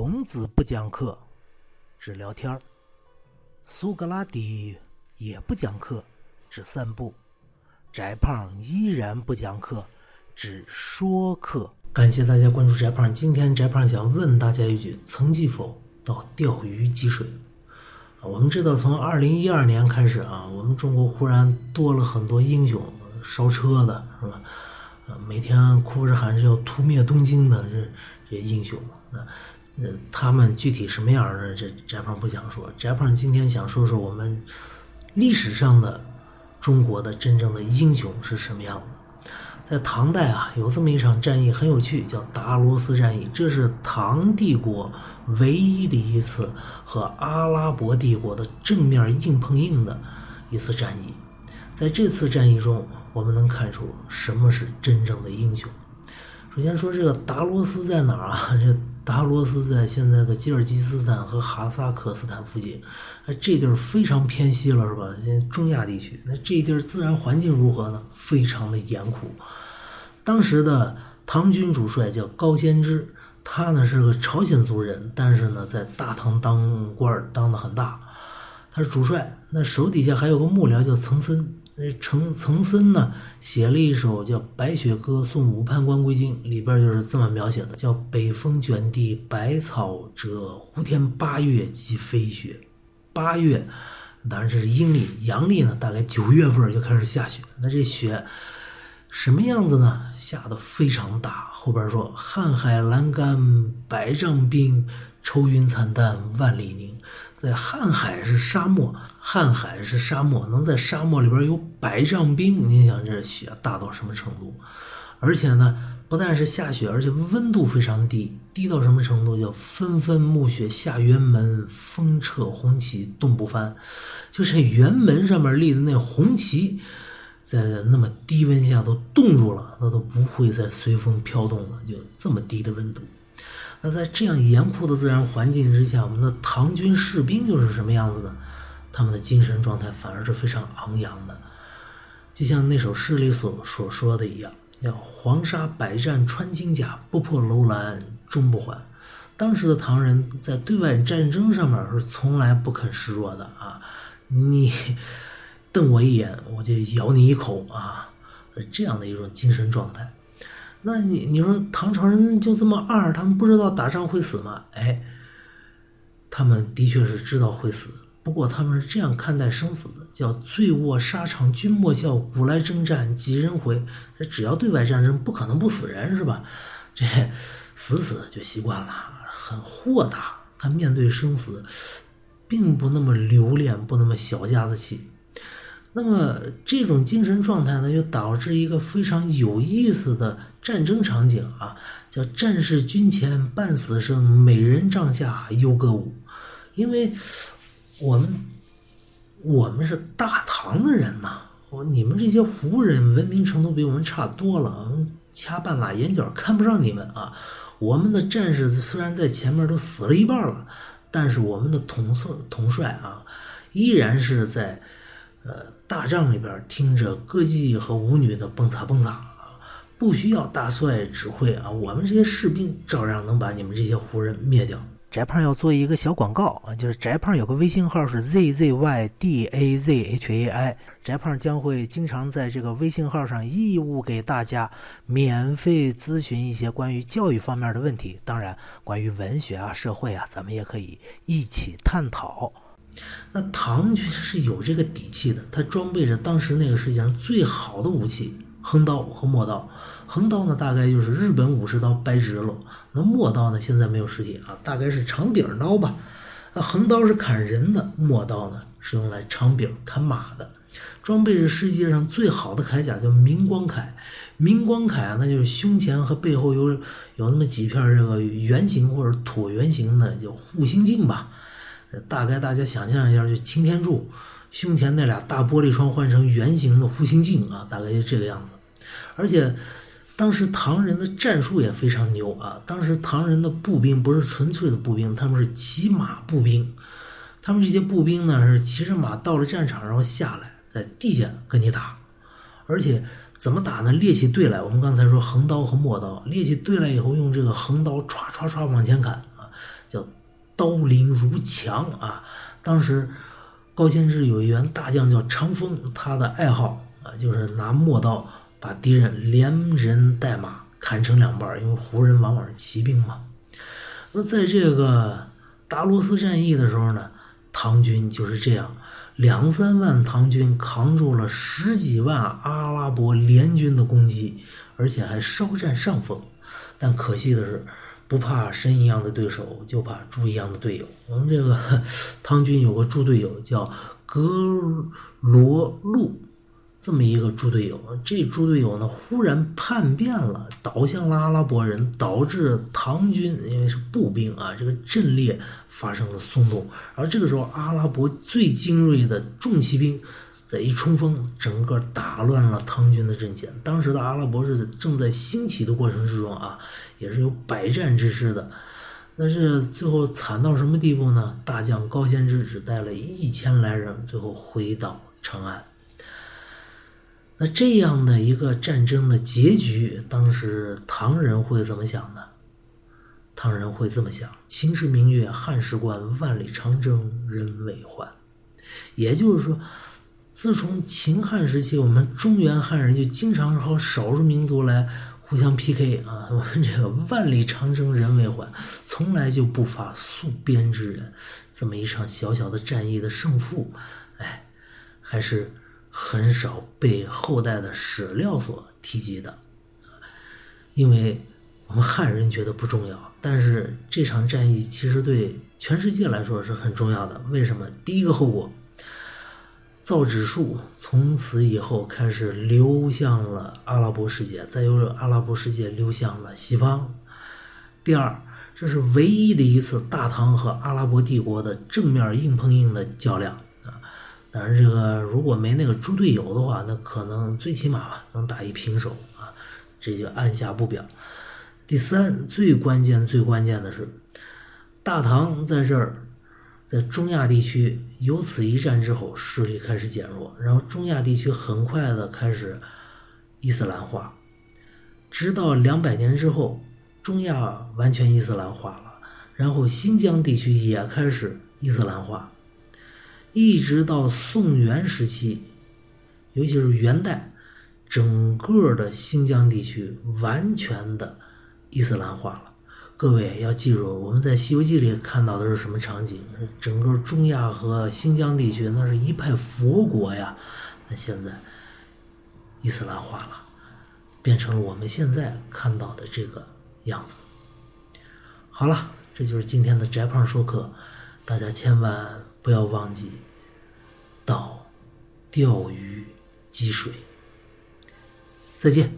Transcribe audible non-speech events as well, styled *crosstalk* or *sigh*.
孔子不讲课，只聊天儿；苏格拉底也不讲课，只散步；翟胖依然不讲课，只说课。感谢大家关注翟胖。今天翟胖想问大家一句：曾记否到钓鱼击水？我们知道从二零一二年开始啊，我们中国忽然多了很多英雄，烧车的是吧？啊，每天哭着喊着要屠灭东京的这这些英雄，那那他们具体什么样的？这翟胖不想说。翟胖今天想说说我们历史上的中国的真正的英雄是什么样子。在唐代啊，有这么一场战役很有趣，叫达罗斯战役。这是唐帝国唯一的一次和阿拉伯帝国的正面硬碰硬的一次战役。在这次战役中，我们能看出什么是真正的英雄。首先说这个达罗斯在哪儿啊？这达罗斯在现在的吉尔吉斯斯坦和哈萨克斯坦附近，哎这地儿非常偏西了，是吧？现在中亚地区，那这地儿自然环境如何呢？非常的严酷。当时的唐军主帅叫高仙芝，他呢是个朝鲜族人，但是呢在大唐当官当的很大，他是主帅，那手底下还有个幕僚叫岑参。那程岑参呢，写了一首叫《白雪歌送武判官归京》，里边就是这么描写的：叫北风卷地白草折，胡天八月即飞雪。八月，当然这是阴历，阳历呢，大概九月份就开始下雪。那这雪什么样子呢？下的非常大。后边说：瀚海阑干百丈冰，愁云惨淡万里凝。在瀚海是沙漠，瀚海是沙漠，能在沙漠里边有百丈冰，你想这雪大到什么程度？而且呢，不但是下雪，而且温度非常低，低到什么程度？叫纷纷暮雪下辕门，风掣红旗冻不翻。就是辕门上面立的那红旗，在那么低温下都冻住了，那都不会再随风飘动了。就这么低的温度。那在这样严酷的自然环境之下，我们的唐军士兵又是什么样子呢？他们的精神状态反而是非常昂扬的，就像那首诗里所所说的一样：“要黄沙百战穿金甲，不破楼兰终不还。”当时的唐人在对外战争上面是从来不肯示弱的啊！你瞪我一眼，我就咬你一口啊！这样的一种精神状态。那你你说唐朝人就这么二，他们不知道打仗会死吗？哎，他们的确是知道会死，不过他们是这样看待生死的：叫醉卧沙场君莫笑，古来征战几人回。这只要对外战争，不可能不死人，是吧？这死死就习惯了，很豁达。他面对生死，并不那么留恋，不那么小家子气。那么这种精神状态呢，就导致一个非常有意思的战争场景啊，叫“战士军前半死生，美人帐下忧歌舞”。因为我们我们是大唐的人呐，我你们这些胡人文明程度比我们差多了，掐半拉眼角看不上你们啊。我们的战士虽然在前面都死了一半了，但是我们的统帅统帅啊，依然是在。呃，大帐里边听着歌妓和舞女的蹦擦蹦擦啊，不需要大帅指挥啊，我们这些士兵照样能把你们这些胡人灭掉。翟胖要做一个小广告啊，就是翟胖有个微信号是 z z y d a z h a i，翟胖将会经常在这个微信号上义务给大家免费咨询一些关于教育方面的问题，当然关于文学啊、社会啊，咱们也可以一起探讨。那唐军是有这个底气的，他装备着当时那个世界上最好的武器——横刀和陌刀。横刀呢，大概就是日本武士刀掰直了；那陌刀呢，现在没有实体啊，大概是长柄刀吧。那横刀是砍人的，陌刀呢是用来长柄砍马的。装备着世界上最好的铠甲，叫明光铠。明光铠啊，那就是胸前和背后有有那么几片这个圆形或者椭圆形的，叫护心镜吧。大概大家想象一下，就擎天柱胸前那俩大玻璃窗换成圆形的护心镜啊，大概就这个样子。而且当时唐人的战术也非常牛啊，当时唐人的步兵不是纯粹的步兵，他们是骑马步兵。他们这些步兵呢是骑着马到了战场，然后下来在地下跟你打。而且怎么打呢？列起队来，我们刚才说横刀和陌刀，列起队来以后，用这个横刀歘歘歘往前砍啊。叫刀林如墙啊。当时高仙芝有一员大将叫长风，他的爱好啊就是拿陌刀把敌人连人带马砍成两半，因为胡人往往是骑兵嘛。那在这个达罗斯战役的时候呢，唐军就是这样。两三万唐军扛住了十几万阿拉伯联军的攻击，而且还稍占上风。但可惜的是，不怕神一样的对手，就怕猪一样的队友。我们这个 *laughs* 唐军有个猪队友叫格罗路。这么一个猪队友，这猪队友呢忽然叛变了，倒向了阿拉伯人，导致唐军因为是步兵啊，这个阵列发生了松动。而这个时候，阿拉伯最精锐的重骑兵在一冲锋，整个打乱了唐军的阵线。当时的阿拉伯是正在兴起的过程之中啊，也是有百战之师的。但是最后惨到什么地步呢？大将高仙芝只带了一千来人，最后回到长安。那这样的一个战争的结局，当时唐人会怎么想呢？唐人会这么想：秦时明月汉时关，万里长征人未还。也就是说，自从秦汉时期，我们中原汉人就经常和少数民族来互相 PK 啊，*laughs* 我们这个万里长征人未还，从来就不乏戍边之人。这么一场小小的战役的胜负，哎，还是。很少被后代的史料所提及的，因为我们汉人觉得不重要，但是这场战役其实对全世界来说是很重要的。为什么？第一个后果，造纸术从此以后开始流向了阿拉伯世界，再由阿拉伯世界流向了西方。第二，这是唯一的一次大唐和阿拉伯帝国的正面硬碰硬的较量。啊！当然这个如果没那个猪队友的话，那可能最起码吧能打一平手啊，这就按下不表。第三，最关键最关键的是，大唐在这儿，在中亚地区有此一战之后，势力开始减弱，然后中亚地区很快的开始伊斯兰化，直到两百年之后，中亚完全伊斯兰化了，然后新疆地区也开始伊斯兰化。一直到宋元时期，尤其是元代，整个的新疆地区完全的伊斯兰化了。各位要记住，我们在《西游记》里看到的是什么场景？整个中亚和新疆地区那是一派佛国呀。那现在伊斯兰化了，变成了我们现在看到的这个样子。好了，这就是今天的翟胖说课，大家千万不要忘记。到钓鱼积水，再见。